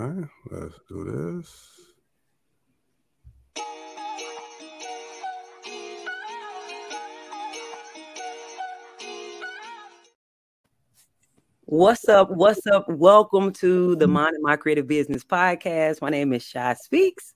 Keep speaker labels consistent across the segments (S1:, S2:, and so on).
S1: Okay, let's do this.
S2: What's up? What's up? Welcome to the Minding My Creative Business podcast. My name is Shy Speaks.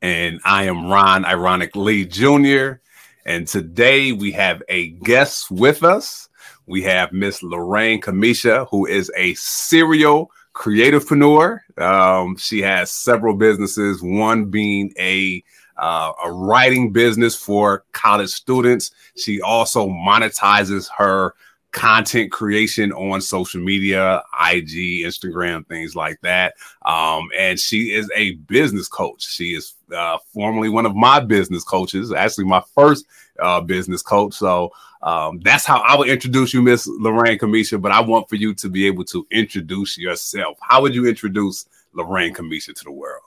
S1: And I am Ron Ironic Lee Jr. And today we have a guest with us. We have Miss Lorraine Kamesha, who is a serial creativepreneur. Um, she has several businesses, one being a uh, a writing business for college students. She also monetizes her content creation on social media, IG, Instagram, things like that. Um, and she is a business coach. She is uh, formerly one of my business coaches, actually my first uh, business coach. So um, that's how I would introduce you, Miss Lorraine Kamesha. But I want for you to be able to introduce yourself. How would you introduce Lorraine Kamesha to the world?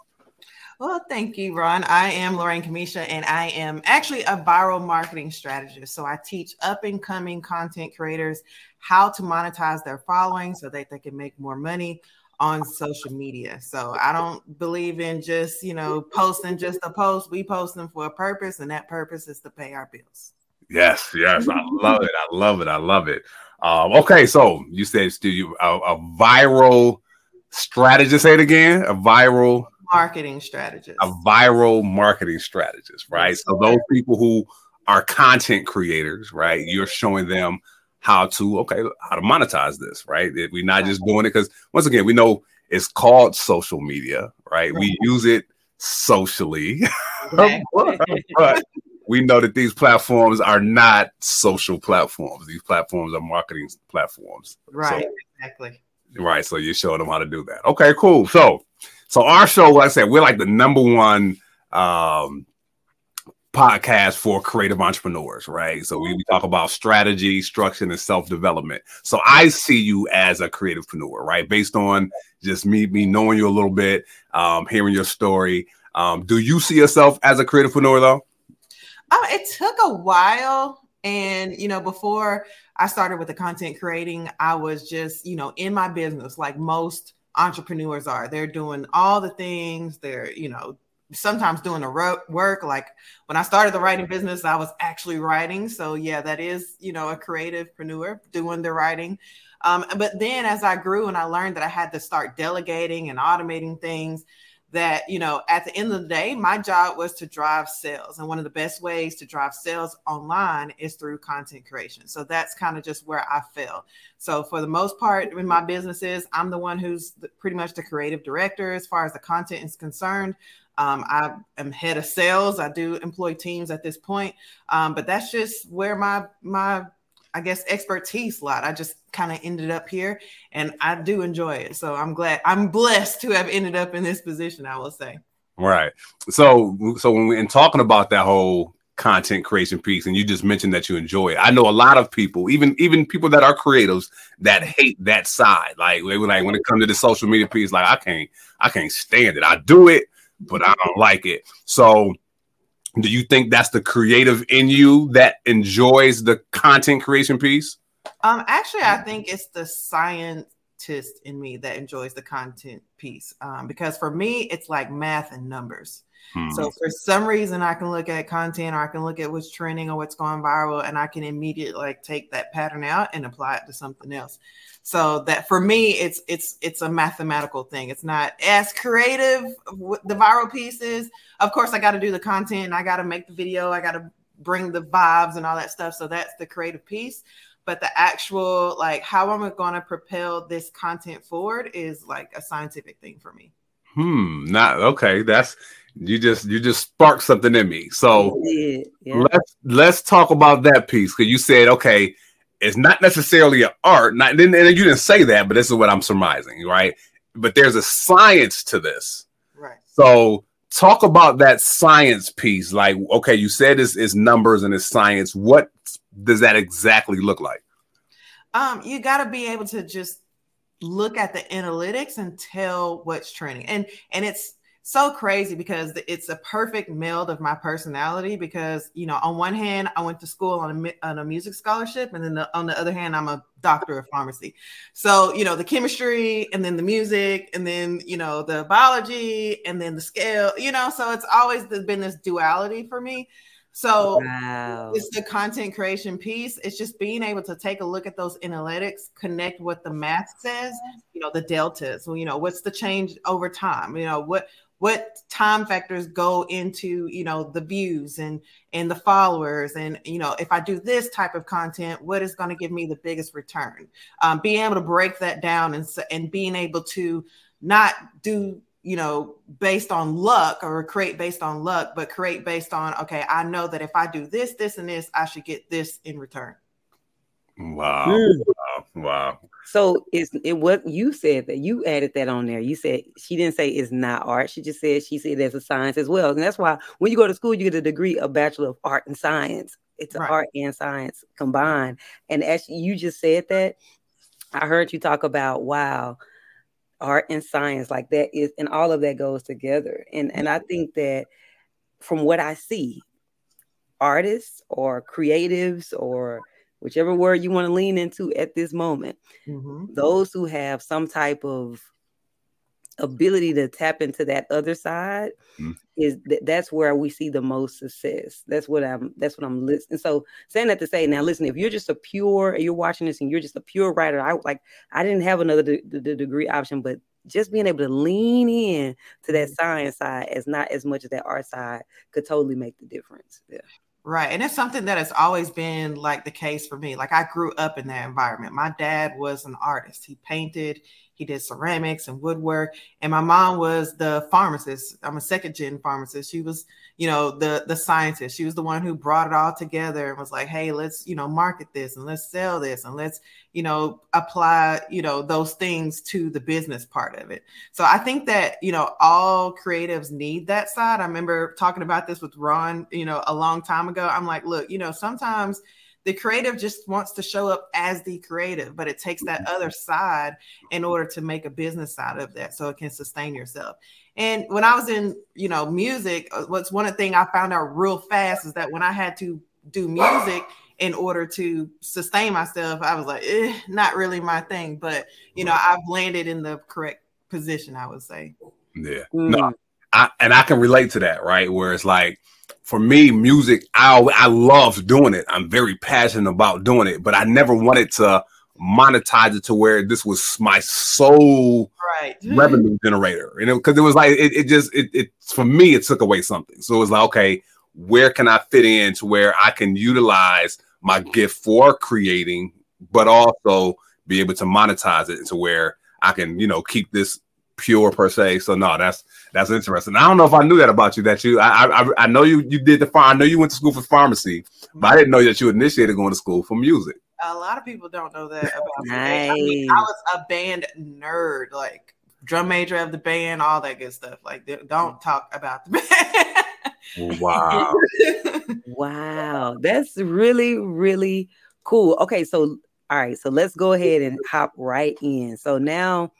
S3: Well, thank you, Ron. I am Lorraine Kamesha, and I am actually a viral marketing strategist. So I teach up and coming content creators how to monetize their following so that they can make more money on social media. So I don't believe in just, you know, posting just a post. We post them for a purpose, and that purpose is to pay our bills.
S1: Yes, yes, I love it. I love it. I love it. Um, okay, so you said you a, a viral strategist. Say it again. A viral
S3: marketing strategist.
S1: A viral marketing strategist, right? So those people who are content creators, right? You're showing them how to okay, how to monetize this, right? We're not just doing it because once again, we know it's called social media, right? We use it socially. but we know that these platforms are not social platforms. These platforms are marketing platforms.
S3: Right, so, exactly.
S1: Right. So you're showing them how to do that. Okay, cool. So so our show, like I said, we're like the number one um, podcast for creative entrepreneurs, right? So we, we talk about strategy, structure, and self-development. So I see you as a creativepreneur, right? Based on just me, me knowing you a little bit, um, hearing your story. Um, do you see yourself as a creativepreneur though?
S3: Uh, it took a while. And, you know, before I started with the content creating, I was just, you know, in my business, like most entrepreneurs are. They're doing all the things. They're, you know, sometimes doing the work. Like when I started the writing business, I was actually writing. So yeah, that is, you know, a creativepreneur doing the writing. Um, but then as I grew and I learned that I had to start delegating and automating things, that you know at the end of the day my job was to drive sales and one of the best ways to drive sales online is through content creation. So that's kind of just where i fell. So for the most part in my businesses i'm the one who's the, pretty much the creative director as far as the content is concerned. Um, I am head of sales. I do employ teams at this point, um, but that's just where my my I guess expertise lot. I just kind of ended up here and I do enjoy it. So I'm glad I'm blessed to have ended up in this position, I will say.
S1: Right. So so when we in talking about that whole content creation piece and you just mentioned that you enjoy it. I know a lot of people, even even people that are creatives that hate that side. Like they were like when it comes to the social media piece, like I can't I can't stand it. I do it, but I don't like it. So do you think that's the creative in you that enjoys the content creation piece?
S3: Um, actually, I think it's the scientist in me that enjoys the content piece. Um, because for me, it's like math and numbers. Hmm. So for some reason, I can look at content or I can look at what's trending or what's going viral, and I can immediately like take that pattern out and apply it to something else. So that for me, it's it's it's a mathematical thing. It's not as creative. With the viral pieces, of course, I got to do the content. I got to make the video. I got to bring the vibes and all that stuff. So that's the creative piece. But the actual like how am I going to propel this content forward is like a scientific thing for me.
S1: Hmm. Not okay. That's you just you just sparked something in me. So yeah, yeah. let's let's talk about that piece because you said okay, it's not necessarily an art. Not and you didn't say that, but this is what I'm surmising, right? But there's a science to this,
S3: right?
S1: So talk about that science piece. Like, okay, you said it's, it's numbers and it's science. What does that exactly look like?
S3: Um, you got to be able to just look at the analytics and tell what's trending, and and it's so crazy because it's a perfect meld of my personality because you know on one hand i went to school on a, on a music scholarship and then the, on the other hand i'm a doctor of pharmacy so you know the chemistry and then the music and then you know the biology and then the scale you know so it's always been this duality for me so wow. it's the content creation piece. It's just being able to take a look at those analytics, connect what the math says, you know, the deltas, well, you know, what's the change over time? You know, what what time factors go into you know the views and and the followers and you know if i do this type of content what is going to give me the biggest return? Um, being able to break that down and and being able to not do you know based on luck or create based on luck but create based on okay i know that if i do this this and this i should get this in return.
S1: Wow. Mm. Wow, wow.
S2: So it's it what you said that you added that on there. You said she didn't say it's not art. She just said she said there's a science as well. And that's why when you go to school, you get a degree, a bachelor of art and science. It's right. art and science combined. And as you just said that, I heard you talk about wow, art and science like that is and all of that goes together. And and I think that from what I see, artists or creatives or whichever word you want to lean into at this moment, mm-hmm. those who have some type of ability to tap into that other side mm-hmm. is th- that's where we see the most success. That's what I'm that's what I'm listening. So saying that to say now listen, if you're just a pure and you're watching this and you're just a pure writer, I like I didn't have another de- de- degree option, but just being able to lean in to that mm-hmm. science side as not as much as that art side could totally make the difference. Yeah.
S3: Right. And it's something that has always been like the case for me. Like I grew up in that environment. My dad was an artist. He painted, he did ceramics and woodwork. And my mom was the pharmacist. I'm a second gen pharmacist. She was, you know, the the scientist. She was the one who brought it all together and was like, hey, let's, you know, market this and let's sell this and let's, you know, apply, you know, those things to the business part of it. So I think that, you know, all creatives need that side. I remember talking about this with Ron, you know, a long time ago. I'm like, look, you know, sometimes the creative just wants to show up as the creative, but it takes that mm-hmm. other side in order to make a business out of that so it can sustain yourself. And when I was in, you know, music, uh, what's one of the thing I found out real fast is that when I had to do music in order to sustain myself, I was like, eh, not really my thing. But you know, I've landed in the correct position, I would say.
S1: Yeah. Mm. No, I, and I can relate to that, right? Where it's like for me, music, I I love doing it. I'm very passionate about doing it, but I never wanted to monetize it to where this was my sole
S3: right. Mm-hmm.
S1: revenue generator. You know, because it was like it, it just it, it for me it took away something. So it was like, okay, where can I fit in to where I can utilize my gift for creating, but also be able to monetize it to where I can, you know, keep this pure per se. So no, that's that's interesting. I don't know if I knew that about you. That you, I, I, I know you, you did the farm. I know you went to school for pharmacy, but I didn't know that you initiated going to school for music.
S3: A lot of people don't know that about nice. me. I, mean, I was a band nerd, like drum major of the band, all that good stuff. Like, don't talk about the
S1: band. wow.
S2: wow. That's really, really cool. Okay. So, all right. So let's go ahead and hop right in. So now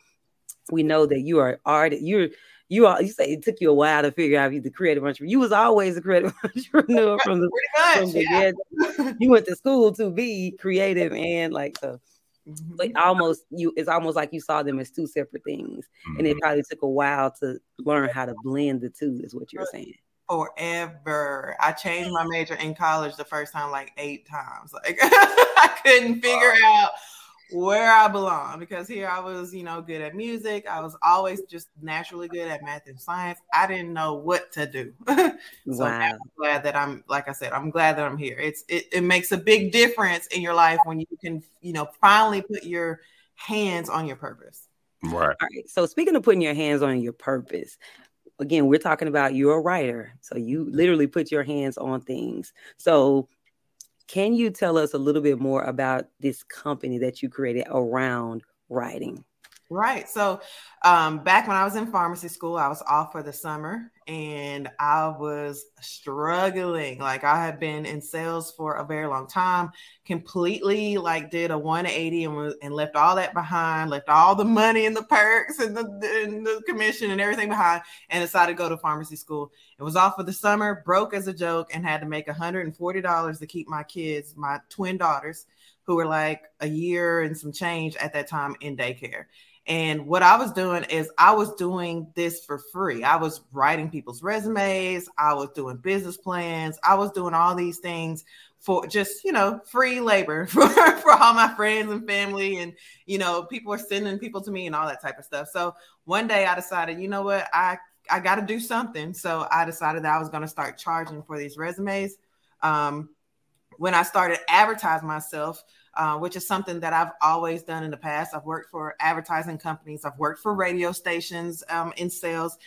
S2: we know that you are art. You're you are you say it took you a while to figure out you the creative entrepreneur. You was always a creative entrepreneur from the, much, from the yeah. you went to school to be creative and like so mm-hmm. but almost you it's almost like you saw them as two separate things. Mm-hmm. And it mm-hmm. probably took a while to learn how to blend the two, is what you're saying.
S3: Forever. I changed my major in college the first time like eight times. Like I couldn't figure out where I belong because here I was, you know, good at music. I was always just naturally good at math and science. I didn't know what to do. so wow. I'm glad that I'm, like I said, I'm glad that I'm here. It's it, it makes a big difference in your life when you can, you know, finally put your hands on your purpose.
S1: Right.
S2: All right. So speaking of putting your hands on your purpose, again, we're talking about you're a writer. So you literally put your hands on things. So can you tell us a little bit more about this company that you created around writing?
S3: Right. So, um, back when I was in pharmacy school, I was off for the summer and I was struggling. Like I had been in sales for a very long time, completely like did a 180 and, and left all that behind, left all the money and the perks and the, and the commission and everything behind, and decided to go to pharmacy school. It was off for the summer, broke as a joke, and had to make $140 to keep my kids, my twin daughters, who were like a year and some change at that time in daycare. And what I was doing is I was doing this for free. I was writing people's resumes, I was doing business plans, I was doing all these things for just, you know, free labor for, for all my friends and family. And, you know, people are sending people to me and all that type of stuff. So one day I decided, you know what, I I got to do something. So I decided that I was going to start charging for these resumes. Um, when I started advertising myself, uh, which is something that I've always done in the past. I've worked for advertising companies, I've worked for radio stations um, in sales.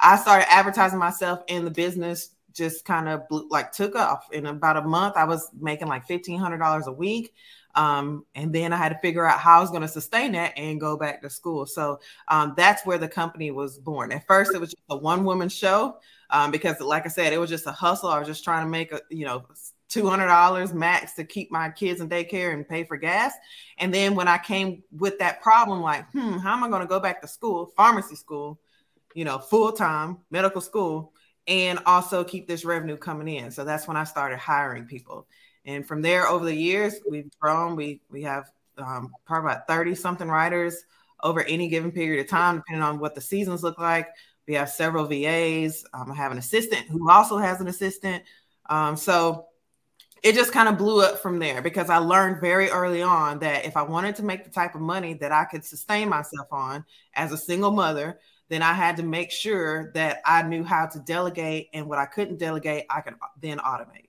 S3: I started advertising myself in the business just kind of like took off. In about a month i was making like $1500 a week um, and then i had to figure out how i was going to sustain that and go back to school. So um, that's where the company was born. At first it was just a one woman show um, because like i said it was just a hustle. I was just trying to make a you know $200 max to keep my kids in daycare and pay for gas. And then when I came with that problem, like, hmm, how am I going to go back to school, pharmacy school, you know, full time medical school, and also keep this revenue coming in? So that's when I started hiring people. And from there, over the years, we've grown. We we have um, probably about 30 something writers over any given period of time, depending on what the seasons look like. We have several VAs. Um, I have an assistant who also has an assistant. Um, so it just kind of blew up from there because I learned very early on that if I wanted to make the type of money that I could sustain myself on as a single mother, then I had to make sure that I knew how to delegate and what I couldn't delegate, I could then automate.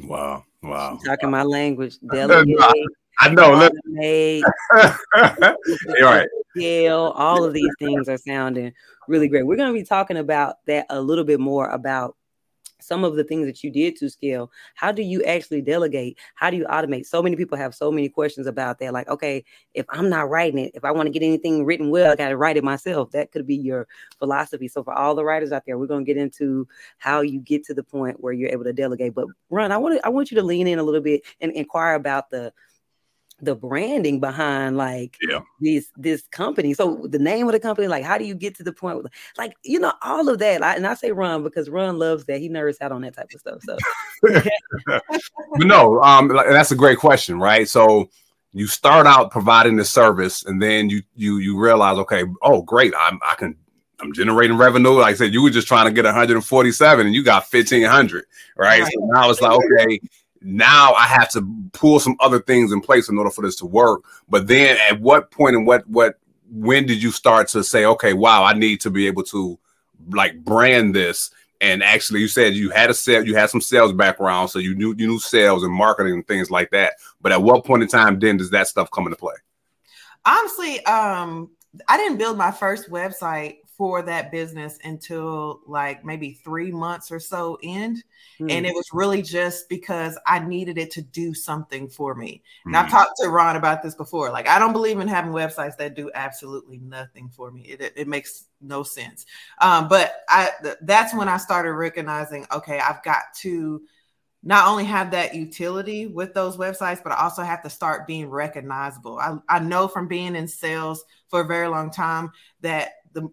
S1: Wow. Wow.
S2: She's talking my language. Delegate.
S1: I know. Automate,
S2: You're right. Scale, all of these things are sounding really great. We're going to be talking about that a little bit more about some of the things that you did to scale how do you actually delegate? How do you automate? So many people have so many questions about that like okay if i'm not writing it if i want to get anything written well i got to write it myself. That could be your philosophy. So for all the writers out there we're going to get into how you get to the point where you're able to delegate. But run i want to i want you to lean in a little bit and inquire about the the branding behind like
S1: yeah.
S2: this this company. So the name of the company, like how do you get to the point with like you know all of that? I, and I say Ron because Ron loves that. He nerds out on that type of stuff. So,
S1: but no, um, that's a great question, right? So you start out providing the service, and then you you you realize, okay, oh great, I'm I can I'm generating revenue. Like I said, you were just trying to get 147 and you got 1500, right? right. So now it's like, okay, now I have to pull some other things in place in order for this to work. But then at what point and what what when did you start to say, okay, wow, I need to be able to like brand this? And actually, you said you had a sale, you had some sales background, so you knew you knew sales and marketing and things like that. But at what point in time then does that stuff come into play?
S3: Honestly, um, I didn't build my first website for that business until like maybe three months or so in. Mm. And it was really just because I needed it to do something for me. And I've hmm. talked to Ron about this before. Like, I don't believe in having websites that do absolutely nothing for me. It, it, it makes no sense. Um, but I th- that's when I started recognizing, okay, I've got to not only have that utility with those websites, but I also have to start being recognizable. I, I know from being in sales for a very long time that the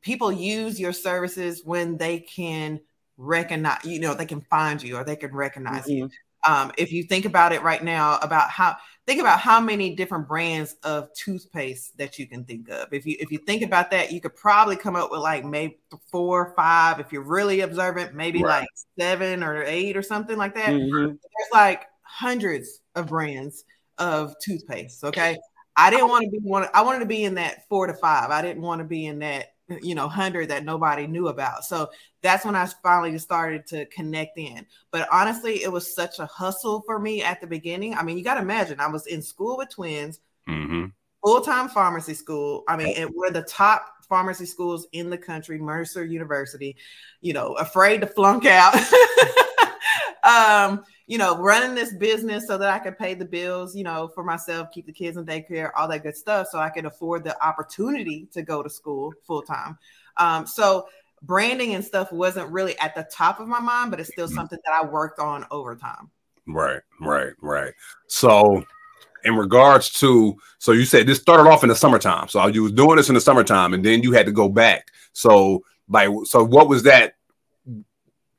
S3: people use your services when they can recognize, you know, they can find you or they can recognize mm-hmm. you. Um, if you think about it right now, about how think about how many different brands of toothpaste that you can think of. If you if you think about that, you could probably come up with like maybe four or five. If you're really observant, maybe right. like seven or eight or something like that. Mm-hmm. There's like hundreds of brands of toothpaste. Okay. I didn't want to be one. I wanted to be in that four to five. I didn't want to be in that you know, hundred that nobody knew about. So that's when I finally started to connect in. But honestly, it was such a hustle for me at the beginning. I mean, you got to imagine I was in school with twins, mm-hmm. full time pharmacy school. I mean, we're the top pharmacy schools in the country, Mercer University, you know, afraid to flunk out. um, you know, running this business so that I could pay the bills, you know, for myself, keep the kids in daycare, all that good stuff, so I could afford the opportunity to go to school full time. Um, so branding and stuff wasn't really at the top of my mind, but it's still mm-hmm. something that I worked on over time.
S1: Right, right, right. So in regards to so you said this started off in the summertime. So you was doing this in the summertime and then you had to go back. So like so what was that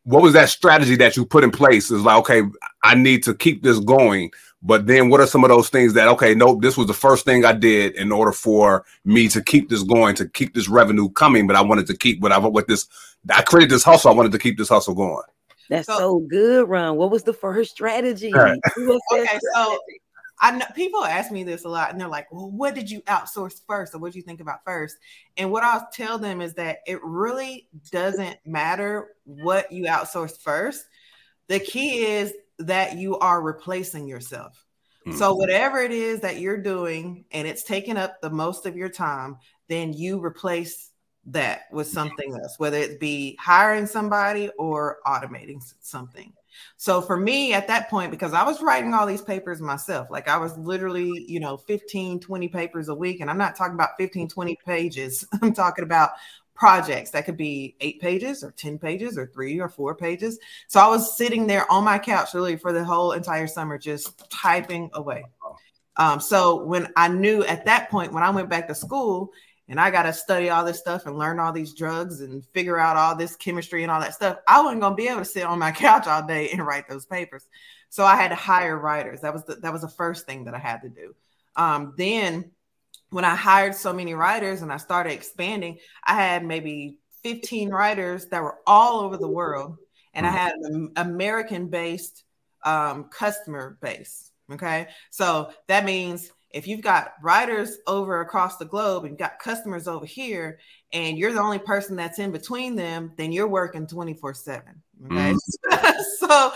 S1: what was that strategy that you put in place? Is like, okay, I need to keep this going. But then what are some of those things that, okay, nope, this was the first thing I did in order for me to keep this going, to keep this revenue coming. But I wanted to keep what I with this, I created this hustle. I wanted to keep this hustle going.
S2: That's so, so good, Ron. What was the first strategy?
S3: Right. okay, so I know people ask me this a lot, and they're like, "Well, what did you outsource first, or what did you think about first? And what I'll tell them is that it really doesn't matter what you outsource first. The key is that you are replacing yourself. Mm-hmm. So whatever it is that you're doing, and it's taking up the most of your time, then you replace that with something else, whether it be hiring somebody or automating something. So for me at that point, because I was writing all these papers myself, like I was literally, you know, 15, 20 papers a week. And I'm not talking about 15, 20 pages. I'm talking about projects that could be eight pages or 10 pages or three or four pages. So I was sitting there on my couch really for the whole entire summer, just typing away. Um, so when I knew at that point, when I went back to school and I got to study all this stuff and learn all these drugs and figure out all this chemistry and all that stuff. I wasn't going to be able to sit on my couch all day and write those papers. So I had to hire writers. That was the, that was the first thing that I had to do. Um, then when I hired so many writers and I started expanding, I had maybe 15 writers that were all over the world, and I mm. had an American based um, customer base. Okay. So that means if you've got writers over across the globe and you've got customers over here and you're the only person that's in between them then you're working 24 7 okay mm. so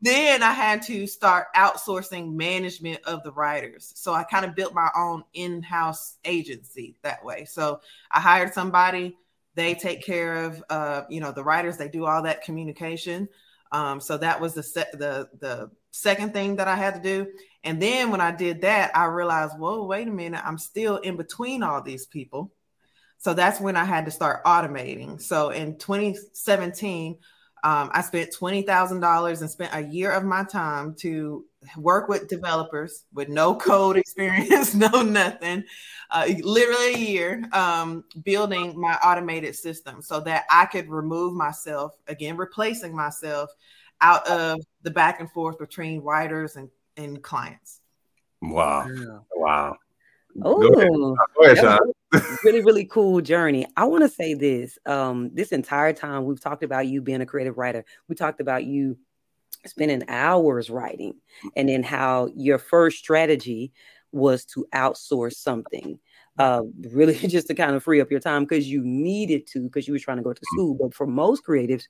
S3: then i had to start outsourcing management of the writers so i kind of built my own in-house agency that way so i hired somebody they take care of uh, you know the writers they do all that communication um, so that was the se- the the second thing that I had to do. And then when I did that, I realized, whoa, wait a minute, I'm still in between all these people. So that's when I had to start automating. So in 2017, um, I spent $20,000 and spent a year of my time to work with developers with no code experience, no nothing, uh, literally a year um, building my automated system so that I could remove myself, again, replacing myself out of the back and forth between writers and, and clients.
S1: Wow. Yeah. Wow.
S2: Oh, really, really cool journey. I want to say this. Um, this entire time we've talked about you being a creative writer. We talked about you spending hours writing, and then how your first strategy was to outsource something. Uh, really just to kind of free up your time because you needed to because you were trying to go to mm. school. But for most creatives,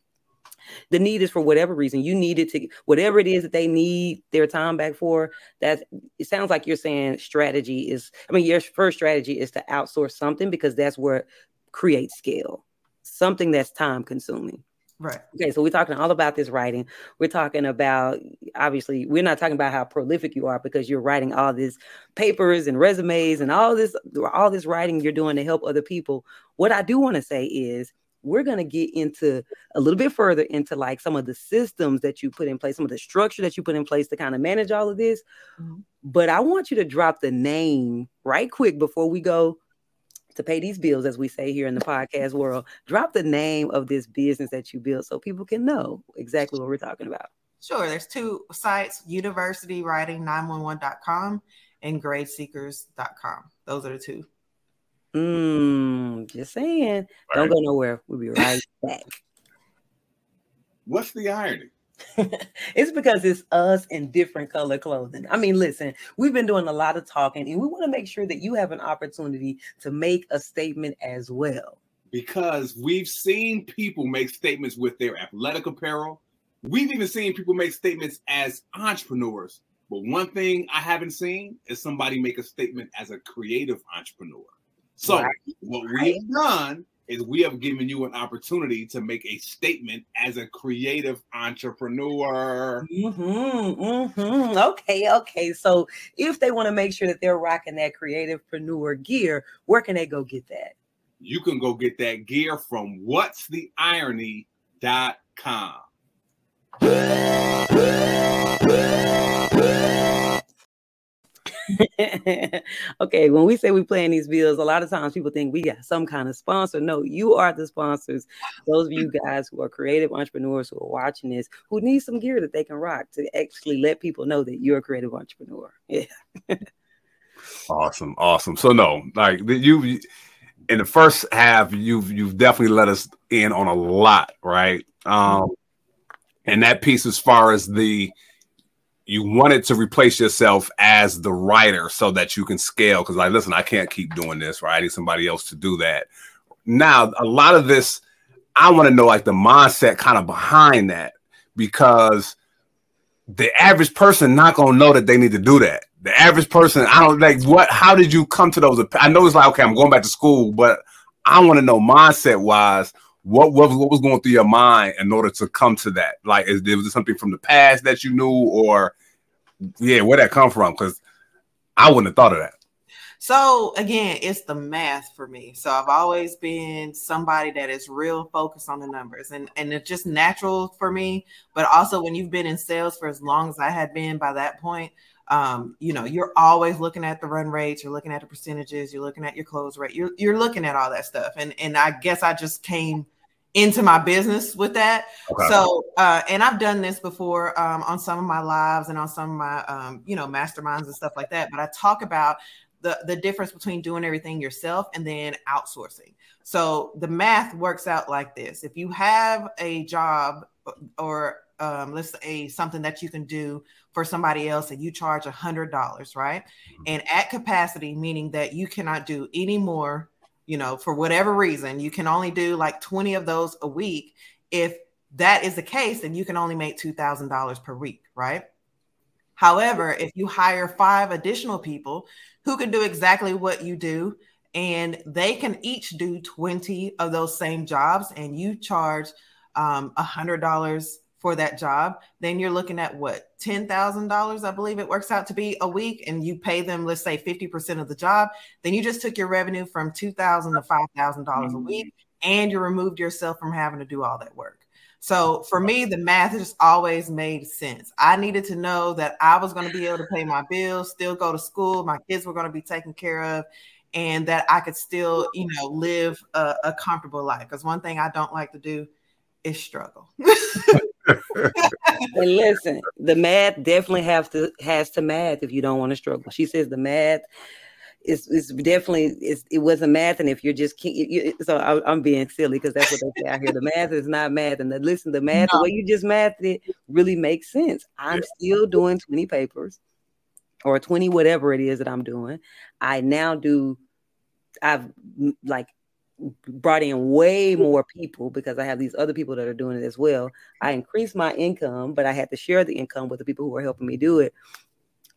S2: the need is for whatever reason you need it to whatever it is that they need their time back for that it sounds like you're saying strategy is i mean your first strategy is to outsource something because that's where creates scale something that's time consuming
S3: Right.
S2: Okay, so we're talking all about this writing. We're talking about obviously we're not talking about how prolific you are because you're writing all these papers and resumes and all this all this writing you're doing to help other people. What I do want to say is we're going to get into a little bit further into like some of the systems that you put in place, some of the structure that you put in place to kind of manage all of this. Mm-hmm. But I want you to drop the name right quick before we go to pay these bills, as we say here in the podcast world. Drop the name of this business that you built so people can know exactly what we're talking about.
S3: Sure. There's two sites universitywriting911.com and gradeseekers.com. Those are the two.
S2: Mm, just saying. Don't go nowhere. We'll be right back.
S1: What's the irony?
S2: it's because it's us in different color clothing. I mean, listen, we've been doing a lot of talking, and we want to make sure that you have an opportunity to make a statement as well.
S1: Because we've seen people make statements with their athletic apparel. We've even seen people make statements as entrepreneurs. But one thing I haven't seen is somebody make a statement as a creative entrepreneur. So right. what we've done is we have given you an opportunity to make a statement as a creative entrepreneur.
S2: Mm-hmm, mm-hmm. Okay, okay. So if they want to make sure that they're rocking that creativepreneur gear, where can they go get that?
S1: You can go get that gear from what's the irony.com.
S2: okay, when we say we're playing these bills, a lot of times people think we got some kind of sponsor. No, you are the sponsors. Those of you guys who are creative entrepreneurs who are watching this, who need some gear that they can rock to actually let people know that you're a creative entrepreneur. Yeah.
S1: awesome, awesome. So no, like you in the first half, you've you've definitely let us in on a lot, right? Um, and that piece as far as the you wanted to replace yourself as the writer so that you can scale because like listen i can't keep doing this right? I need somebody else to do that. Now a lot of this i want to know like the mindset kind of behind that because the average person not to know that they need to do that. The average person i don't like what how did you come to those i know it's like okay i'm going back to school but i want to know mindset wise what, what what was going through your mind in order to come to that? Like, is there was something from the past that you knew, or yeah, where that come from? Because I wouldn't have thought of that.
S3: So again, it's the math for me. So I've always been somebody that is real focused on the numbers, and and it's just natural for me. But also, when you've been in sales for as long as I had been by that point, um, you know, you're always looking at the run rates, you're looking at the percentages, you're looking at your close rate, you're you're looking at all that stuff. And and I guess I just came into my business with that. Okay. So, uh, and I've done this before um, on some of my lives and on some of my, um, you know, masterminds and stuff like that. But I talk about the the difference between doing everything yourself and then outsourcing. So the math works out like this: if you have a job or um, let's say something that you can do for somebody else and you charge a hundred dollars, right? Mm-hmm. And at capacity, meaning that you cannot do any more you know, for whatever reason, you can only do like 20 of those a week. If that is the case, then you can only make $2,000 per week, right? However, if you hire five additional people who can do exactly what you do, and they can each do 20 of those same jobs, and you charge um, $100 for that job, then you're looking at what ten thousand dollars, I believe it works out to be a week, and you pay them, let's say, fifty percent of the job. Then you just took your revenue from 2,000 to five thousand dollars a mm-hmm. week, and you removed yourself from having to do all that work. So for me, the math just always made sense. I needed to know that I was going to be able to pay my bills, still go to school, my kids were going to be taken care of, and that I could still, you know, live a, a comfortable life. Because one thing I don't like to do is struggle.
S2: and listen, the math definitely have to has to math if you don't want to struggle. She says the math is is definitely it's, it wasn't math, and if you're just you, so I, am being silly because that's what they say out here. The math is not math, and the, listen, the math no. the way you just math it really makes sense. I'm yeah. still doing 20 papers or 20 whatever it is that I'm doing. I now do. I've like brought in way more people because I have these other people that are doing it as well. I increased my income, but I had to share the income with the people who are helping me do it.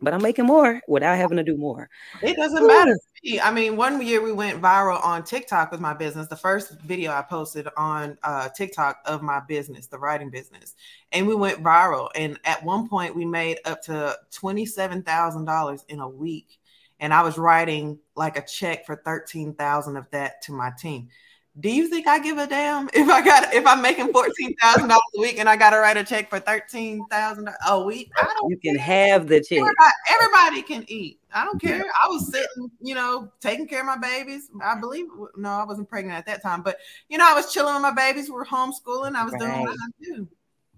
S2: But I'm making more without having to do more.
S3: It doesn't Ooh. matter. I mean, one year we went viral on TikTok with my business. The first video I posted on uh, TikTok of my business, the writing business, and we went viral. And at one point, we made up to twenty-seven thousand dollars in a week and I was writing like a check for 13,000 of that to my team. Do you think I give a damn if I got if I'm making fourteen thousand dollars a week and I got to write a check for thirteen thousand a week? I
S2: don't. You can have the check.
S3: Everybody, everybody, can eat. I don't care. I was sitting, you know, taking care of my babies. I believe no, I wasn't pregnant at that time, but you know, I was chilling with my babies. We are homeschooling. I was right. doing what I do.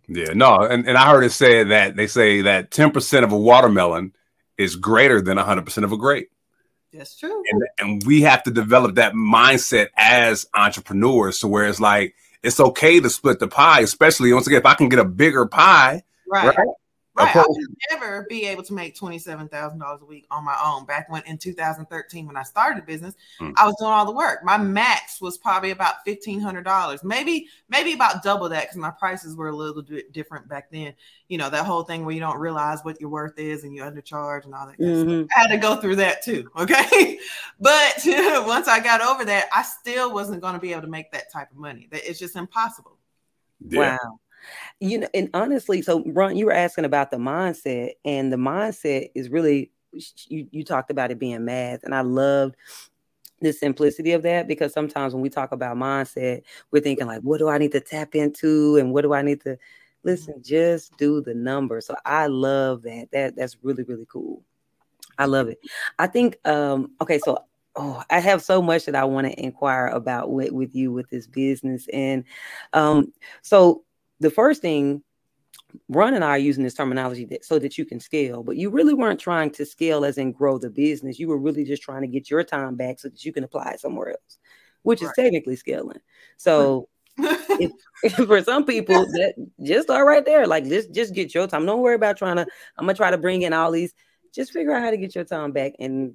S1: Yeah, no, and, and I heard it said that they say that ten percent of a watermelon is greater than 100% of a great.
S3: That's true.
S1: And, and we have to develop that mindset as entrepreneurs. So where it's like, it's okay to split the pie, especially once again, if I can get a bigger pie, right? right
S3: Right. I would never be able to make $27,000 a week on my own. Back when in 2013, when I started the business, mm. I was doing all the work. My max was probably about $1,500, maybe, maybe about double that because my prices were a little bit different back then. You know, that whole thing where you don't realize what your worth is and you undercharge and all that. Mm-hmm. I had to go through that too. Okay. but once I got over that, I still wasn't going to be able to make that type of money. It's just impossible.
S2: Yeah. Wow. You know, and honestly, so Ron, you were asking about the mindset, and the mindset is really you, you talked about it being math, and I loved the simplicity of that because sometimes when we talk about mindset, we're thinking like, what do I need to tap into, and what do I need to listen? Just do the number. So I love that. That that's really really cool. I love it. I think um okay, so oh, I have so much that I want to inquire about with, with you with this business. And um, so the first thing, Ron and I are using this terminology that, so that you can scale, but you really weren't trying to scale as in grow the business. You were really just trying to get your time back so that you can apply it somewhere else, which right. is technically scaling. So if, if for some people that just start right there, like just just get your time. Don't worry about trying to. I'm gonna try to bring in all these. Just figure out how to get your time back, and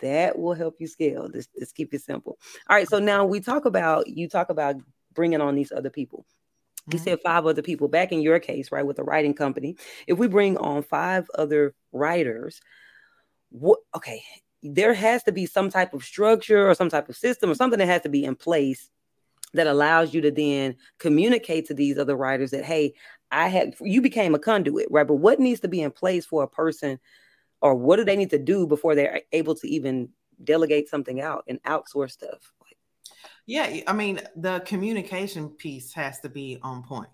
S2: that will help you scale. Just, just keep it simple. All right. So now we talk about you talk about bringing on these other people. You mm-hmm. said five other people. Back in your case, right, with a writing company, if we bring on five other writers, what? Okay, there has to be some type of structure or some type of system or something that has to be in place that allows you to then communicate to these other writers that hey i had you became a conduit right but what needs to be in place for a person or what do they need to do before they're able to even delegate something out and outsource stuff
S3: yeah, I mean, the communication piece has to be on point.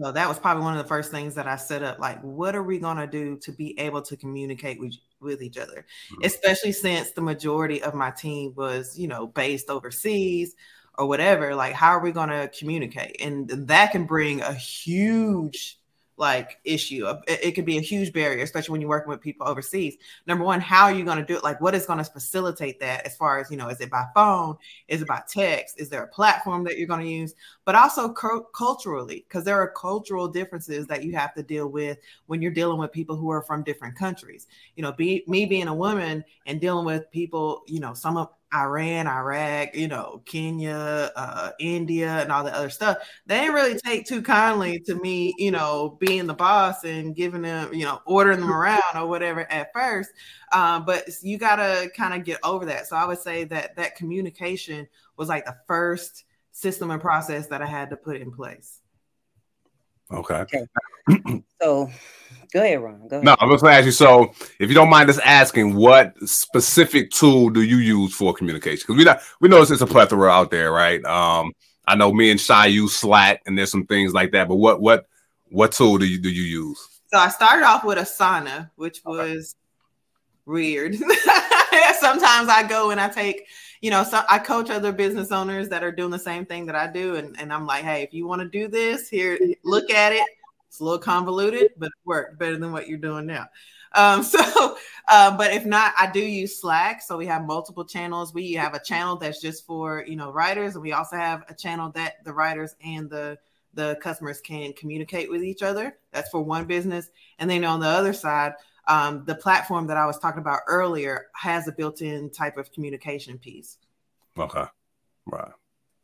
S3: So that was probably one of the first things that I set up. Like, what are we going to do to be able to communicate with, with each other? Mm-hmm. Especially since the majority of my team was, you know, based overseas or whatever. Like, how are we going to communicate? And that can bring a huge like issue. It, it could be a huge barrier, especially when you're working with people overseas. Number one, how are you going to do it? Like, what is going to facilitate that? As far as you know, is it by phone? Is it by text? Is there a platform that you're going to use? But also cu- culturally, because there are cultural differences that you have to deal with when you're dealing with people who are from different countries. You know, be me being a woman and dealing with people. You know, some of Iran, Iraq, you know, Kenya, uh, India, and all the other stuff. They didn't really take too kindly to me, you know, being the boss and giving them, you know, ordering them around or whatever at first. Um, but you got to kind of get over that. So I would say that that communication was like the first system and process that I had to put in place.
S1: Okay. okay.
S2: so go ahead, Ron. Go ahead.
S1: No, I'm just gonna ask you. So, if you don't mind us asking, what specific tool do you use for communication? Because we know we know it's a plethora out there, right? Um, I know me and Shy use Slack, and there's some things like that. But what what what tool do you do you use?
S3: So I started off with Asana, which was weird. Sometimes I go and I take you know, so I coach other business owners that are doing the same thing that I do. And, and I'm like, hey, if you want to do this, here, look at it. It's a little convoluted, but it worked better than what you're doing now. Um, so, uh, but if not, I do use Slack. So we have multiple channels. We have a channel that's just for you know writers, and we also have a channel that the writers and the the customers can communicate with each other. That's for one business, and then on the other side, um, the platform that I was talking about earlier has a built-in type of communication piece.
S1: Okay, right.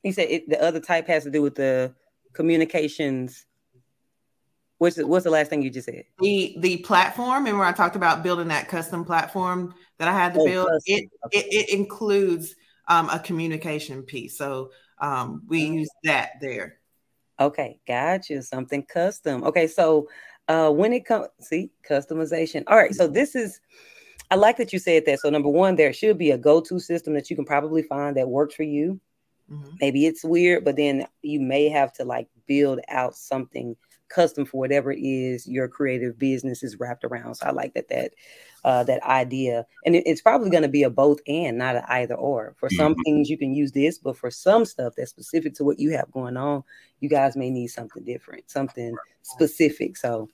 S2: You said it, the other type has to do with the communications. What's the, what's the last thing you just said?
S3: The the platform, and where I talked about building that custom platform that I had to oh, build, it, okay. it, it includes um, a communication piece. So um, we use that there.
S2: Okay, got you. Something custom. Okay, so uh, when it comes, see, customization. All right, so this is, I like that you said that. So, number one, there should be a go to system that you can probably find that works for you. Mm-hmm. Maybe it's weird, but then you may have to like build out something custom for whatever it is your creative business is wrapped around. So I like that that uh, that idea, and it, it's probably going to be a both and, not an either or. For some mm-hmm. things, you can use this, but for some stuff that's specific to what you have going on, you guys may need something different, something specific. So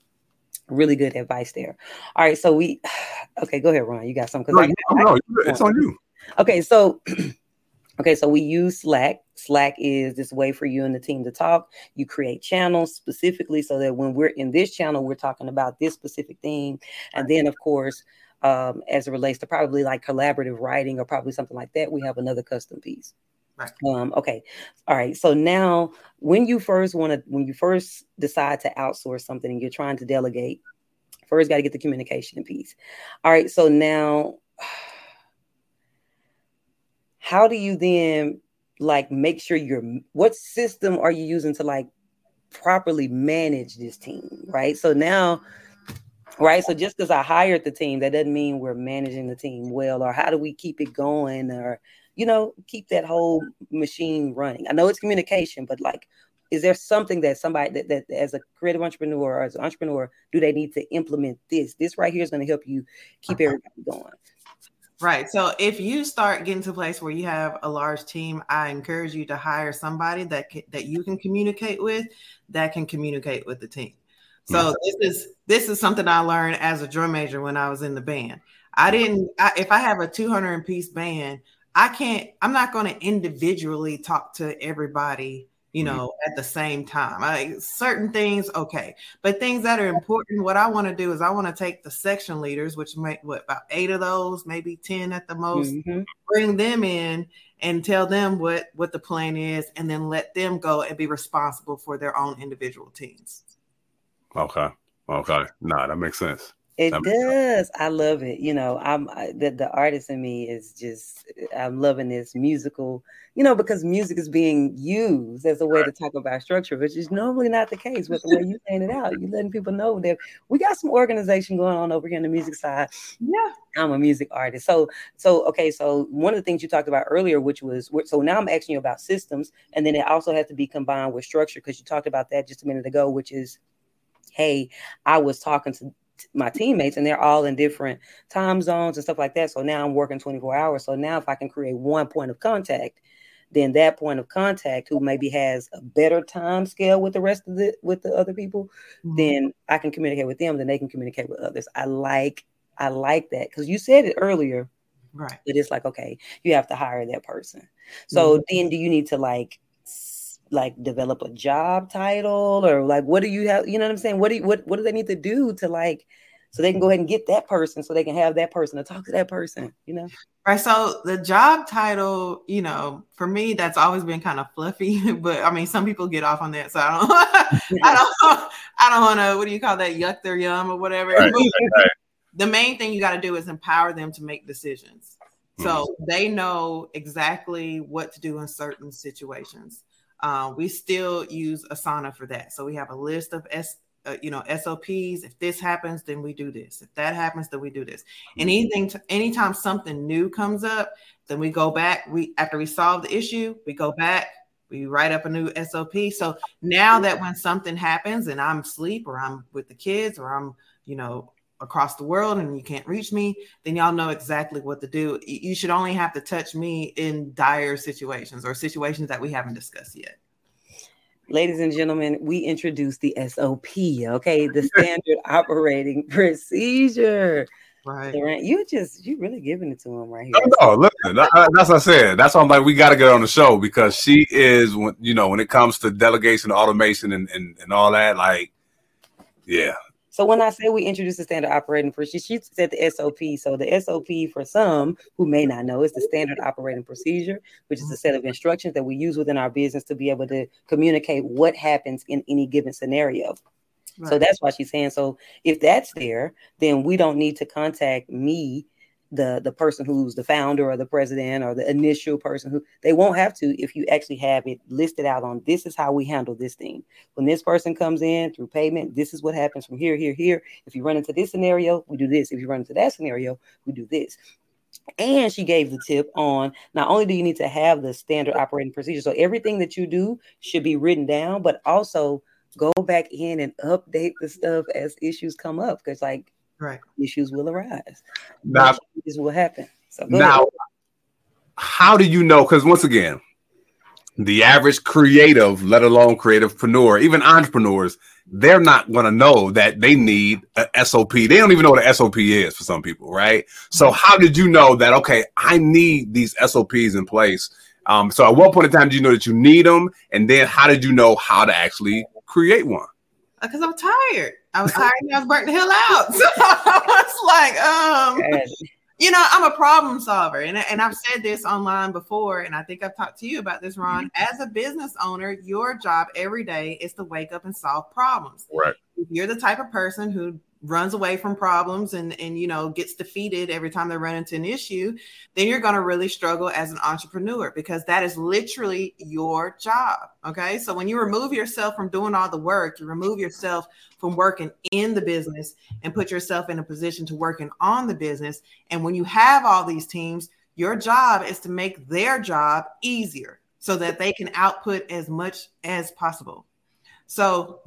S2: really good advice there. All right, so we okay, go ahead, Ron. You got something?
S1: No, no, it's on you.
S2: Okay, so okay, so we use Slack. Slack is this way for you and the team to talk. You create channels specifically so that when we're in this channel, we're talking about this specific thing. And then, of course, um, as it relates to probably like collaborative writing or probably something like that, we have another custom piece. Right. Um, okay. All right. So now when you first want to, when you first decide to outsource something and you're trying to delegate, first got to get the communication piece. All right. So now how do you then like make sure you're what system are you using to like properly manage this team right? So now right? So just because i hired the team that doesn't mean we're managing the team well or how do we keep it going or you know keep that whole machine running. I know it's communication but like is there something that somebody that, that as a creative entrepreneur or as an entrepreneur do they need to implement this? This right here is going to help you keep everybody going
S3: Right. So if you start getting to a place where you have a large team, I encourage you to hire somebody that can, that you can communicate with, that can communicate with the team. So mm-hmm. this is this is something I learned as a drum major when I was in the band. I didn't. I, if I have a 200 piece band, I can't. I'm not going to individually talk to everybody you mm-hmm. know, at the same time. Like certain things, okay, but things that are important. What I want to do is I want to take the section leaders, which make what about eight of those, maybe ten at the most, mm-hmm. bring them in and tell them what what the plan is, and then let them go and be responsible for their own individual teams.
S1: Okay. Okay. Nah, that makes sense.
S2: It does. I love it. You know, I'm I, the the artist in me is just I'm loving this musical. You know, because music is being used as a way right. to talk about structure, which is normally not the case with the way you paint it out. You're letting people know that we got some organization going on over here on the music side.
S3: Yeah,
S2: I'm a music artist. So, so okay. So one of the things you talked about earlier, which was so now I'm asking you about systems, and then it also has to be combined with structure because you talked about that just a minute ago, which is hey, I was talking to my teammates and they're all in different time zones and stuff like that. So now I'm working 24 hours. So now if I can create one point of contact, then that point of contact who maybe has a better time scale with the rest of the with the other people, mm-hmm. then I can communicate with them, then they can communicate with others. I like I like that because you said it earlier.
S3: Right.
S2: It is like, okay, you have to hire that person. So mm-hmm. then do you need to like like develop a job title or like what do you have you know what i'm saying? What do you, what what do they need to do to like so they can go ahead and get that person so they can have that person to talk to that person you know?
S3: Right so the job title you know for me that's always been kind of fluffy but i mean some people get off on that so i don't i don't i don't want to what do you call that yuck their yum or whatever. Right, right. the main thing you got to do is empower them to make decisions. So mm-hmm. they know exactly what to do in certain situations uh, we still use Asana for that. So we have a list of S, uh, you know, SOPs. If this happens, then we do this. If that happens, then we do this. And mm-hmm. anything, to, anytime something new comes up, then we go back. We after we solve the issue, we go back. We write up a new SOP. So now that when something happens and I'm asleep or I'm with the kids or I'm, you know, across the world and you can't reach me, then y'all know exactly what to do. You should only have to touch me in dire situations or situations that we haven't discussed yet.
S2: Ladies and gentlemen, we introduced the SOP, okay? The standard operating procedure.
S3: Right.
S2: You just you really giving it to him right here.
S1: No, listen, that's what I said. That's why I'm like, we got to get on the show because she is, you know, when it comes to delegation, automation, and, and, and all that, like, yeah,
S2: so when I say we introduce the standard operating procedure, she said the SOP. So the SOP for some who may not know is the standard operating procedure, which is a set of instructions that we use within our business to be able to communicate what happens in any given scenario. Right. So that's why she's saying. So if that's there, then we don't need to contact me the the person who's the founder or the president or the initial person who they won't have to if you actually have it listed out on this is how we handle this thing. When this person comes in through payment this is what happens from here here here. If you run into this scenario we do this. If you run into that scenario we do this. And she gave the tip on not only do you need to have the standard operating procedure so everything that you do should be written down but also go back in and update the stuff as issues come up because like
S3: right
S2: issues will arise
S1: now
S2: this will happen so
S1: now ahead. how do you know because once again the average creative let alone creativepreneur even entrepreneurs they're not going to know that they need a sop they don't even know what an sop is for some people right so mm-hmm. how did you know that okay i need these sops in place Um, so at what point in time did you know that you need them? And then how did you know how to actually create one?
S3: Because I'm tired. I was tired and I was burnt the hell out. So I was like, um, you know, I'm a problem solver. And, and I've said this online before, and I think I've talked to you about this, Ron. Mm-hmm. As a business owner, your job every day is to wake up and solve problems.
S1: Right.
S3: If you're the type of person who runs away from problems and and you know gets defeated every time they run into an issue then you're going to really struggle as an entrepreneur because that is literally your job okay? So when you remove yourself from doing all the work you remove yourself from working in the business and put yourself in a position to working on the business and when you have all these teams your job is to make their job easier so that they can output as much as possible. So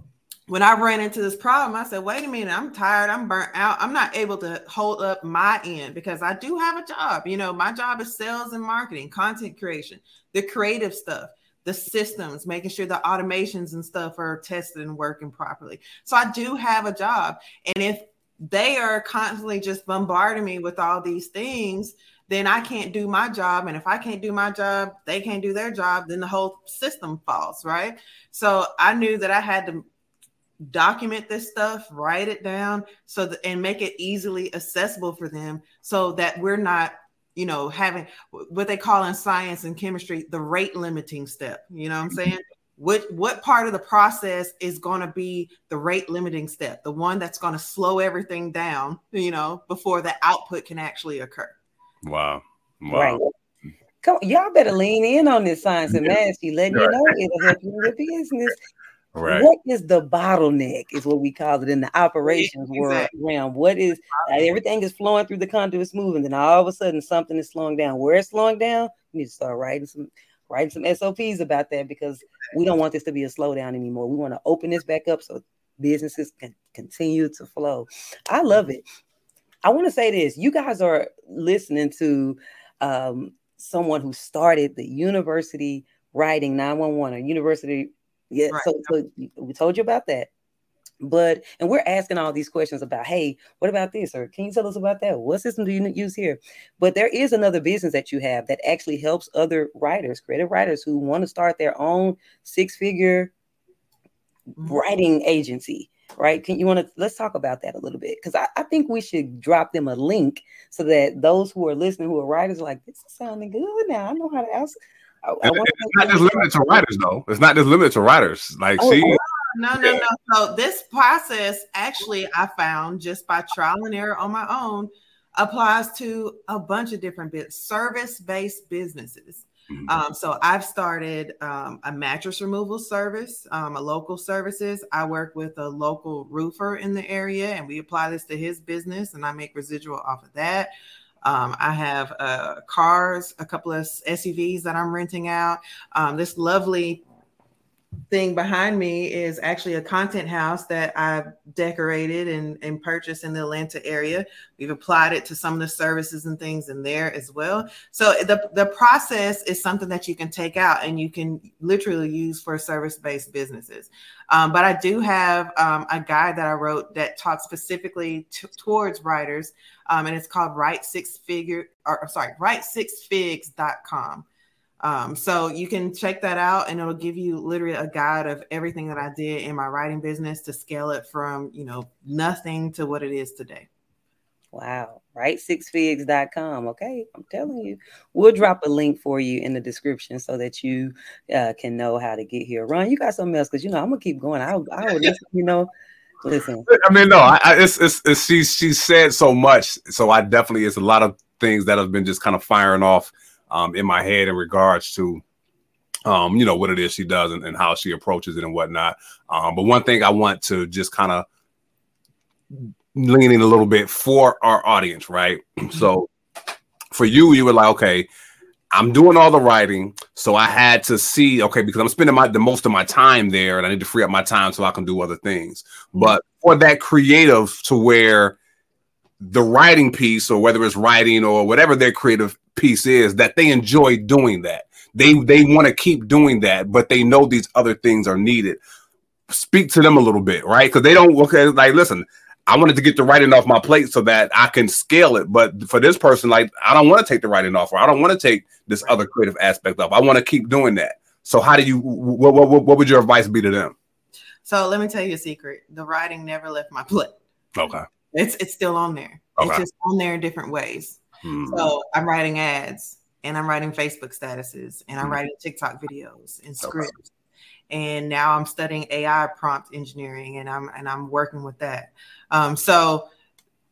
S3: when I ran into this problem, I said, wait a minute, I'm tired, I'm burnt out. I'm not able to hold up my end because I do have a job. You know, my job is sales and marketing, content creation, the creative stuff, the systems, making sure the automations and stuff are tested and working properly. So I do have a job. And if they are constantly just bombarding me with all these things, then I can't do my job. And if I can't do my job, they can't do their job, then the whole system falls, right? So I knew that I had to document this stuff, write it down so that and make it easily accessible for them so that we're not, you know, having what they call in science and chemistry the rate limiting step. You know what I'm mm-hmm. saying? What what part of the process is going to be the rate limiting step, the one that's going to slow everything down, you know, before the output can actually occur.
S1: Wow. Wow. Right.
S2: Come, y'all better lean in on this science and math. She letting right. you know it'll help you in your business. Right. What is the bottleneck? Is what we call it in the operations exactly. world realm. What is uh, everything is flowing through the conduit smooth, and then all of a sudden something is slowing down. Where it's slowing down, you need to start writing some writing some SOPs about that because we don't want this to be a slowdown anymore. We want to open this back up so businesses can continue to flow. I love it. I want to say this: you guys are listening to um, someone who started the university writing 911 or university yeah, right. so, so we told you about that. But and we're asking all these questions about, hey, what about this? Or can you tell us about that? What system do you use here? But there is another business that you have that actually helps other writers, creative writers who want to start their own six-figure mm-hmm. writing agency right? Can you want to let's talk about that a little bit? Because I, I, think we should drop them a link so that those who are listening, who are writers, are like, this is sounding good now. I know how to ask
S1: I, I it's not just limited to writers, though. It's not just limited to writers. Like, oh, see,
S3: no, no, no. So this process, actually, I found just by trial and error on my own, applies to a bunch of different bits, service-based businesses. Mm-hmm. Um, so I've started um, a mattress removal service, um, a local services. I work with a local roofer in the area, and we apply this to his business, and I make residual off of that. Um, I have uh, cars, a couple of SUVs that I'm renting out. Um, this lovely thing behind me is actually a content house that I've decorated and, and purchased in the Atlanta area. We've applied it to some of the services and things in there as well. So the, the process is something that you can take out and you can literally use for service-based businesses. Um, but I do have um, a guide that I wrote that talks specifically t- towards writers, um, and it's called Write Six Figure, or sorry, WriteSixFigs.com. Um, so you can check that out, and it'll give you literally a guide of everything that I did in my writing business to scale it from you know nothing to what it is today.
S2: Wow. Right? Sixfigs.com. Okay. I'm telling you. We'll drop a link for you in the description so that you uh, can know how to get here. Ron, you got something else because you know I'm gonna keep going. I I would listen, you know. Listen.
S1: I mean, no, I, I it's, it's, it's she she said so much. So I definitely it's a lot of things that have been just kind of firing off um, in my head in regards to um, you know, what it is she does and, and how she approaches it and whatnot. Um, but one thing I want to just kind of lean in a little bit for our audience, right? so for you, you were like, okay, I'm doing all the writing, so I had to see, okay, because I'm spending my the most of my time there, and I need to free up my time so I can do other things. But for that creative to where the writing piece, or whether it's writing or whatever their creative piece is that they enjoy doing that. They they want to keep doing that, but they know these other things are needed. Speak to them a little bit, right? Because they don't okay, like listen, I wanted to get the writing off my plate so that I can scale it. But for this person, like I don't want to take the writing off, or I don't want to take this other creative aspect off. I want to keep doing that. So how do you? What, what, what would your advice be to them?
S3: So let me tell you a secret. The writing never left my plate.
S1: Okay.
S3: It's it's still on there. Okay. It's just on there in different ways. Hmm. So I'm writing ads and I'm writing Facebook statuses and I'm hmm. writing TikTok videos and scripts. Okay. And now I'm studying AI prompt engineering and I'm and I'm working with that. Um, so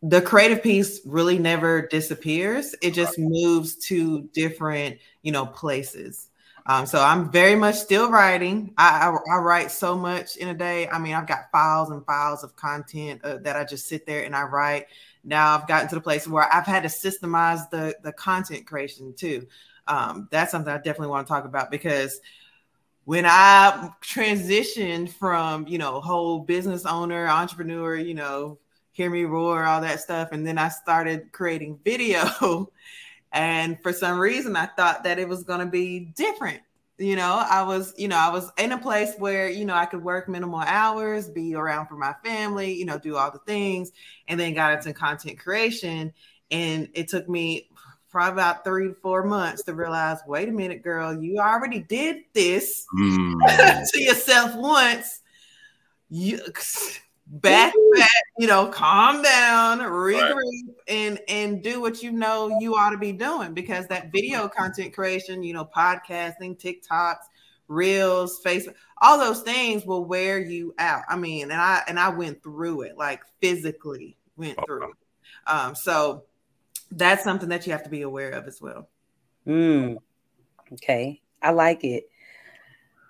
S3: the creative piece really never disappears. It just moves to different, you know, places. Um, so I'm very much still writing. I, I, I, write so much in a day. I mean, I've got files and files of content uh, that I just sit there and I write. Now I've gotten to the place where I've had to systemize the the content creation too. Um, that's something I definitely want to talk about because when I transitioned from you know whole business owner, entrepreneur, you know, hear me roar, all that stuff, and then I started creating video. And for some reason, I thought that it was going to be different. You know, I was, you know, I was in a place where, you know, I could work minimal hours, be around for my family, you know, do all the things, and then got into content creation. And it took me probably about three to four months to realize, wait a minute, girl, you already did this mm. to yourself once. You back back you know calm down regroup right. and and do what you know you ought to be doing because that video content creation you know podcasting tiktoks reels facebook all those things will wear you out. I mean and i and i went through it like physically went okay. through it. Um so that's something that you have to be aware of as well.
S2: Mm. okay. I like it.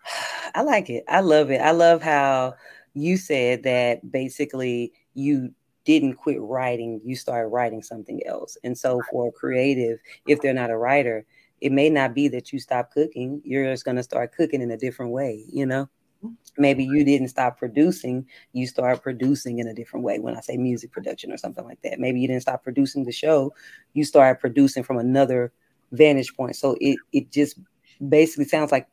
S2: I like it. I love it. I love how you said that basically you didn't quit writing, you started writing something else. And so for a creative, if they're not a writer, it may not be that you stop cooking, you're just going to start cooking in a different way, you know? Mm-hmm. Maybe you didn't stop producing, you start producing in a different way when I say music production or something like that. Maybe you didn't stop producing the show, you started producing from another vantage point. So it it just basically sounds like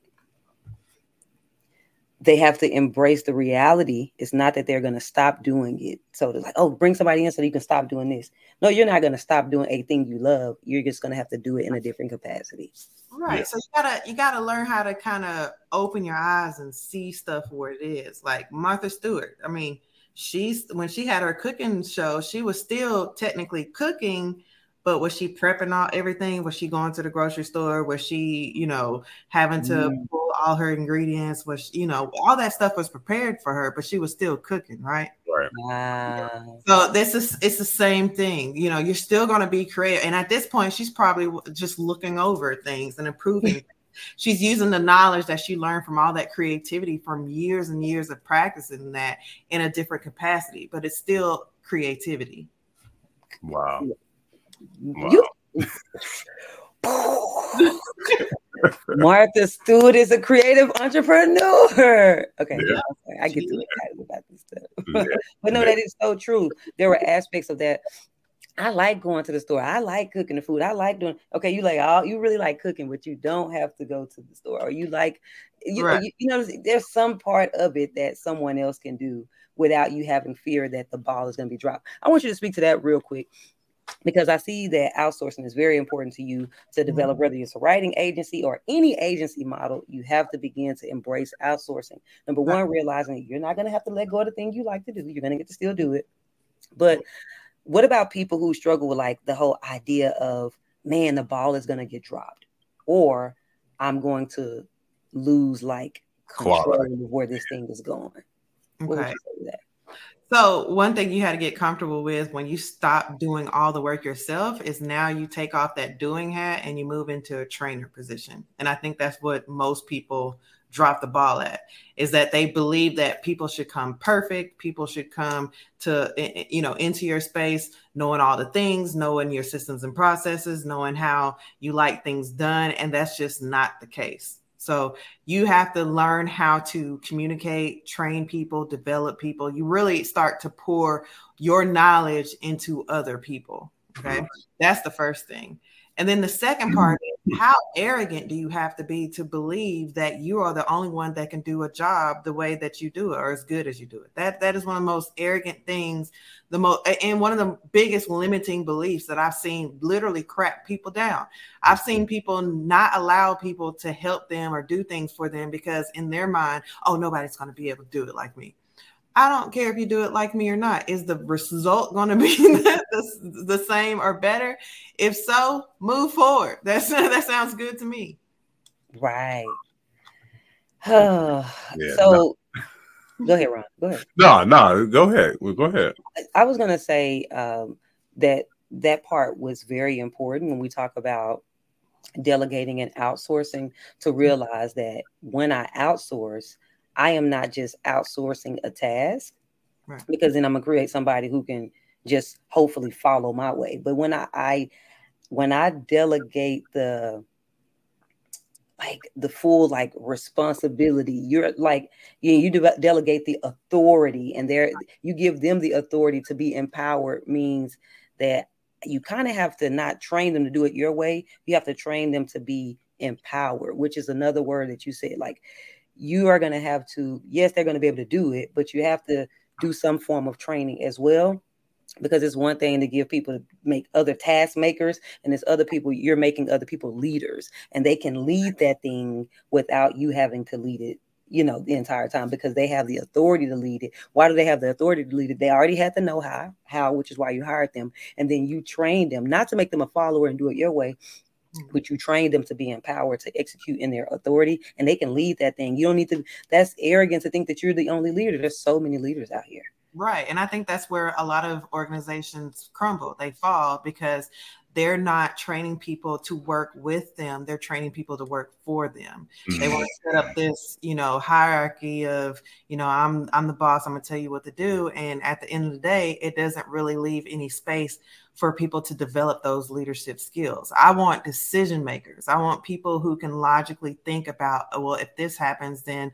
S2: they have to embrace the reality. It's not that they're going to stop doing it. So it's like, oh, bring somebody in so you can stop doing this. No, you're not going to stop doing a thing you love. You're just going to have to do it in a different capacity.
S3: Right. Yeah. So you gotta you gotta learn how to kind of open your eyes and see stuff where it is. Like Martha Stewart. I mean, she's when she had her cooking show, she was still technically cooking, but was she prepping all everything? Was she going to the grocery store? Was she, you know, having to mm. Pull all her ingredients? Was you know, all that stuff was prepared for her, but she was still cooking, right?
S1: Right.
S2: Wow.
S3: So this is it's the same thing. You know, you're still going to be creative, and at this point, she's probably just looking over things and improving. she's using the knowledge that she learned from all that creativity from years and years of practicing that in a different capacity, but it's still creativity.
S1: Wow.
S2: Wow. You Martha Stewart is a creative entrepreneur. Okay, yeah. I get too excited about this stuff. Yeah. but no, that is so true. There were aspects of that. I like going to the store. I like cooking the food. I like doing. Okay, you like all. You really like cooking, but you don't have to go to the store. Or you like, you, right. you, you know, there's some part of it that someone else can do without you having fear that the ball is going to be dropped. I want you to speak to that real quick because I see that outsourcing is very important to you to develop, mm-hmm. whether it's a writing agency or any agency model, you have to begin to embrace outsourcing. Number one, realizing you're not going to have to let go of the thing you like to do, you're going to get to still do it. But what about people who struggle with like the whole idea of, man, the ball is going to get dropped, or I'm going to lose like control Quality. of where this thing is going?
S3: Okay. So one thing you had to get comfortable with when you stop doing all the work yourself is now you take off that doing hat and you move into a trainer position. And I think that's what most people drop the ball at is that they believe that people should come perfect people should come to you know into your space knowing all the things knowing your systems and processes knowing how you like things done and that's just not the case so you have to learn how to communicate, train people, develop people. You really start to pour your knowledge into other people. Okay. That's the first thing. And then the second part is how arrogant do you have to be to believe that you are the only one that can do a job the way that you do it or as good as you do it? That that is one of the most arrogant things, the most and one of the biggest limiting beliefs that I've seen literally crack people down. I've seen people not allow people to help them or do things for them because in their mind, oh, nobody's going to be able to do it like me. I don't care if you do it like me or not. Is the result going to be the, the, same or better? If so, move forward. That's that sounds good to me.
S2: Right. yeah, so no. go ahead, Ron. Go ahead.
S1: No, no, go ahead. Well, go ahead.
S2: I was going to say um, that that part was very important when we talk about delegating and outsourcing to realize that when I outsource, I am not just outsourcing a task right. because then I'm gonna create somebody who can just hopefully follow my way. But when I, I when I delegate the like the full like responsibility you're like you, you de- delegate the authority and there you give them the authority to be empowered means that you kind of have to not train them to do it your way you have to train them to be empowered which is another word that you said like you are going to have to, yes, they're going to be able to do it, but you have to do some form of training as well. Because it's one thing to give people to make other task makers, and it's other people, you're making other people leaders, and they can lead that thing without you having to lead it you know the entire time because they have the authority to lead it why do they have the authority to lead it they already had the know-how how which is why you hired them and then you train them not to make them a follower and do it your way. Mm-hmm. but you train them to be empowered to execute in their authority and they can lead that thing. You don't need to, that's arrogant to think that you're the only leader. There's so many leaders out here.
S3: Right. And I think that's where a lot of organizations crumble, they fall because they're not training people to work with them they're training people to work for them. Mm-hmm. they want to set up this you know hierarchy of you know i'm i'm the boss i'm going to tell you what to do and at the end of the day it doesn't really leave any space for people to develop those leadership skills. I want decision makers. I want people who can logically think about oh, well if this happens then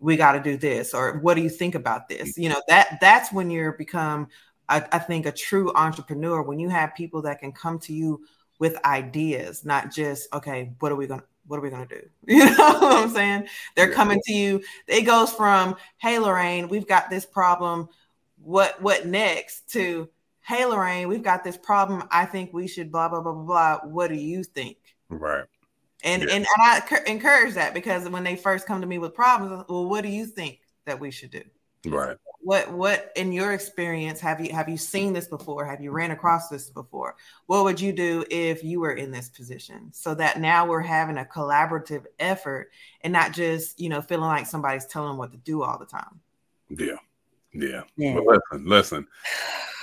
S3: we got to do this or what do you think about this? You know that that's when you're become I, I think a true entrepreneur, when you have people that can come to you with ideas, not just, okay, what are we going to, what are we going to do? You know what I'm saying? They're coming to you. It goes from, hey, Lorraine, we've got this problem. What, what next to, hey, Lorraine, we've got this problem. I think we should blah, blah, blah, blah, blah. What do you think?
S1: Right.
S3: And, yeah. and, and I encourage that because when they first come to me with problems, well, what do you think that we should do?
S1: Right.
S3: What what in your experience have you have you seen this before? Have you ran across this before? What would you do if you were in this position? So that now we're having a collaborative effort and not just you know feeling like somebody's telling what to do all the time.
S1: Yeah. Yeah, yeah. listen listen.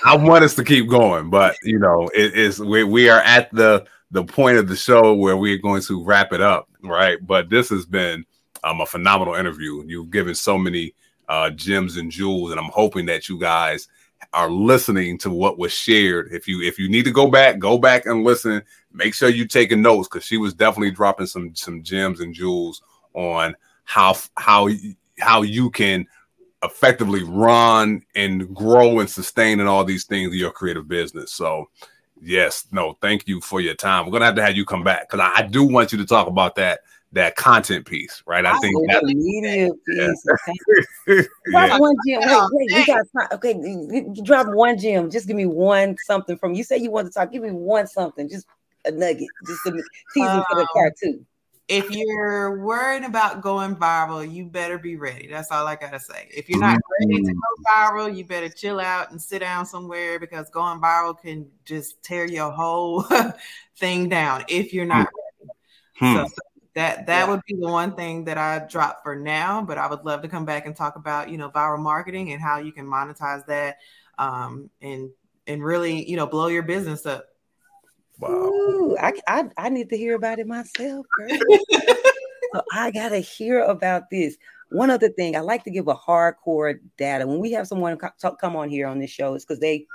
S1: I want us to keep going but you know it is we, we are at the the point of the show where we're going to wrap it up right? But this has been um, a phenomenal interview. You've given so many uh, gems and jewels. And I'm hoping that you guys are listening to what was shared. If you if you need to go back, go back and listen. Make sure you taking notes because she was definitely dropping some some gems and jewels on how how how you can effectively run and grow and sustain and all these things in your creative business. So yes, no, thank you for your time. We're gonna have to have you come back because I, I do want you to talk about that that content piece, right? I, I think that media
S2: piece. Yeah. one gem. Wait, wait, you got time. Okay, drop one gem. Just give me one something from you. Say you want to talk. Give me one something. Just a nugget. Just a teaser um, for the part two.
S3: If you're worried about going viral, you better be ready. That's all I gotta say. If you're not ready to go viral, you better chill out and sit down somewhere because going viral can just tear your whole thing down if you're not hmm. ready. So, so that that yeah. would be the one thing that I drop for now, but I would love to come back and talk about you know viral marketing and how you can monetize that um, and and really you know blow your business up.
S2: Wow, Ooh, I, I I need to hear about it myself. so I gotta hear about this. One other thing, I like to give a hardcore data when we have someone come on here on this show. It's because they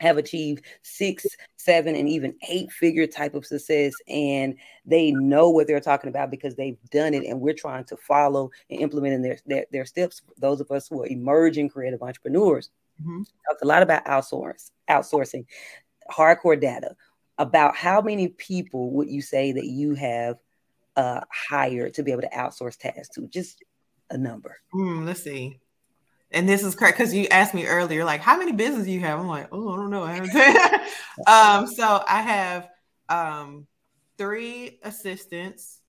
S2: have achieved six, seven, and even eight figure type of success. And they know what they're talking about because they've done it. And we're trying to follow and implement in their, their, their steps. Those of us who are emerging creative entrepreneurs. Mm-hmm. Talked a lot about outsource, outsourcing, hardcore data. about how many people would you say that you have uh, hired to be able to outsource tasks to? Just a number.
S3: Mm, let's see. And this is correct because you asked me earlier, like, how many businesses you have? I'm like, oh, I don't know. um, so I have um, three assistants,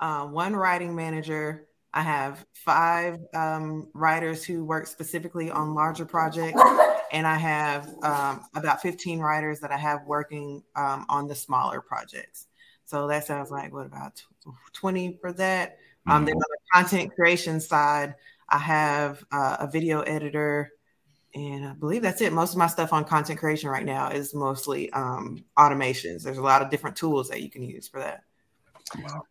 S3: uh, one writing manager. I have five um, writers who work specifically on larger projects, and I have um, about 15 writers that I have working um, on the smaller projects. So that sounds like what about 20 for that? Um, then mm-hmm. on the content creation side, I have uh, a video editor, and I believe that's it. Most of my stuff on content creation right now is mostly um, automations. There's a lot of different tools that you can use for that.
S2: Wow.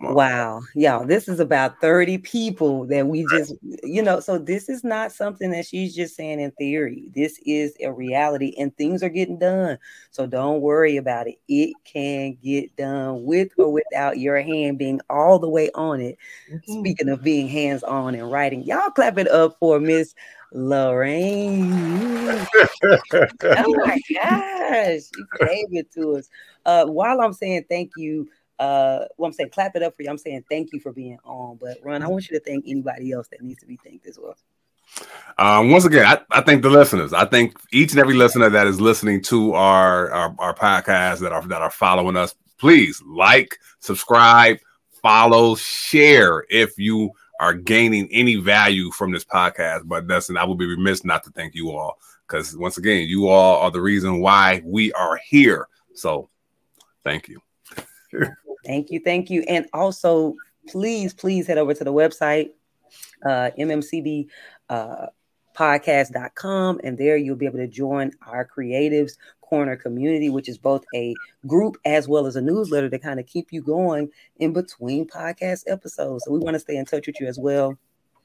S2: Wow. Y'all, this is about 30 people that we just, you know, so this is not something that she's just saying in theory. This is a reality and things are getting done. So don't worry about it. It can get done with or without your hand being all the way on it. Mm-hmm. Speaking of being hands on and writing, y'all clap it up for Miss Lorraine. oh my gosh, you gave it to us. Uh, while I'm saying thank you uh well i'm saying clap it up for you i'm saying thank you for being on but ron i want you to thank anybody else that needs to be thanked as well
S1: um, once again, I, I thank the listeners. I think each and every listener that is listening to our, our our podcast that are that are following us. Please like, subscribe, follow, share if you are gaining any value from this podcast. But that's and I will be remiss not to thank you all because once again, you all are the reason why we are here. So, thank you.
S2: Thank you. Thank you. And also, please, please head over to the website, uh, MMCB uh, podcast.com and there you'll be able to join our creatives corner community which is both a group as well as a newsletter to kind of keep you going in between podcast episodes so we want to stay in touch with you as well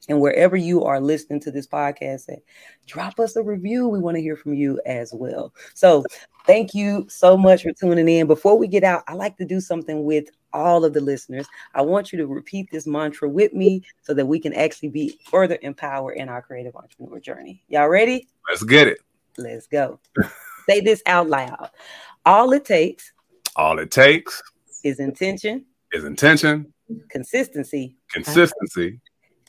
S2: and wherever you are listening to this podcast, at, drop us a review. We want to hear from you as well. So, thank you so much for tuning in. Before we get out, I like to do something with all of the listeners. I want you to repeat this mantra with me so that we can actually be further empowered in our creative entrepreneur journey. Y'all ready?
S1: Let's get it.
S2: Let's go. Say this out loud. All it takes.
S1: All it takes
S2: is intention.
S1: Is intention.
S2: Consistency.
S1: Consistency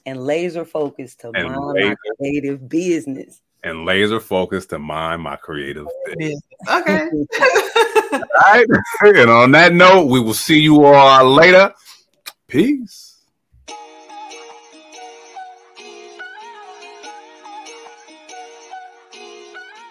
S2: and laser focus to and mind laser, my creative business.
S1: And laser focus to mind my creative business.
S3: Okay.
S1: all right. And on that note, we will see you all later. Peace.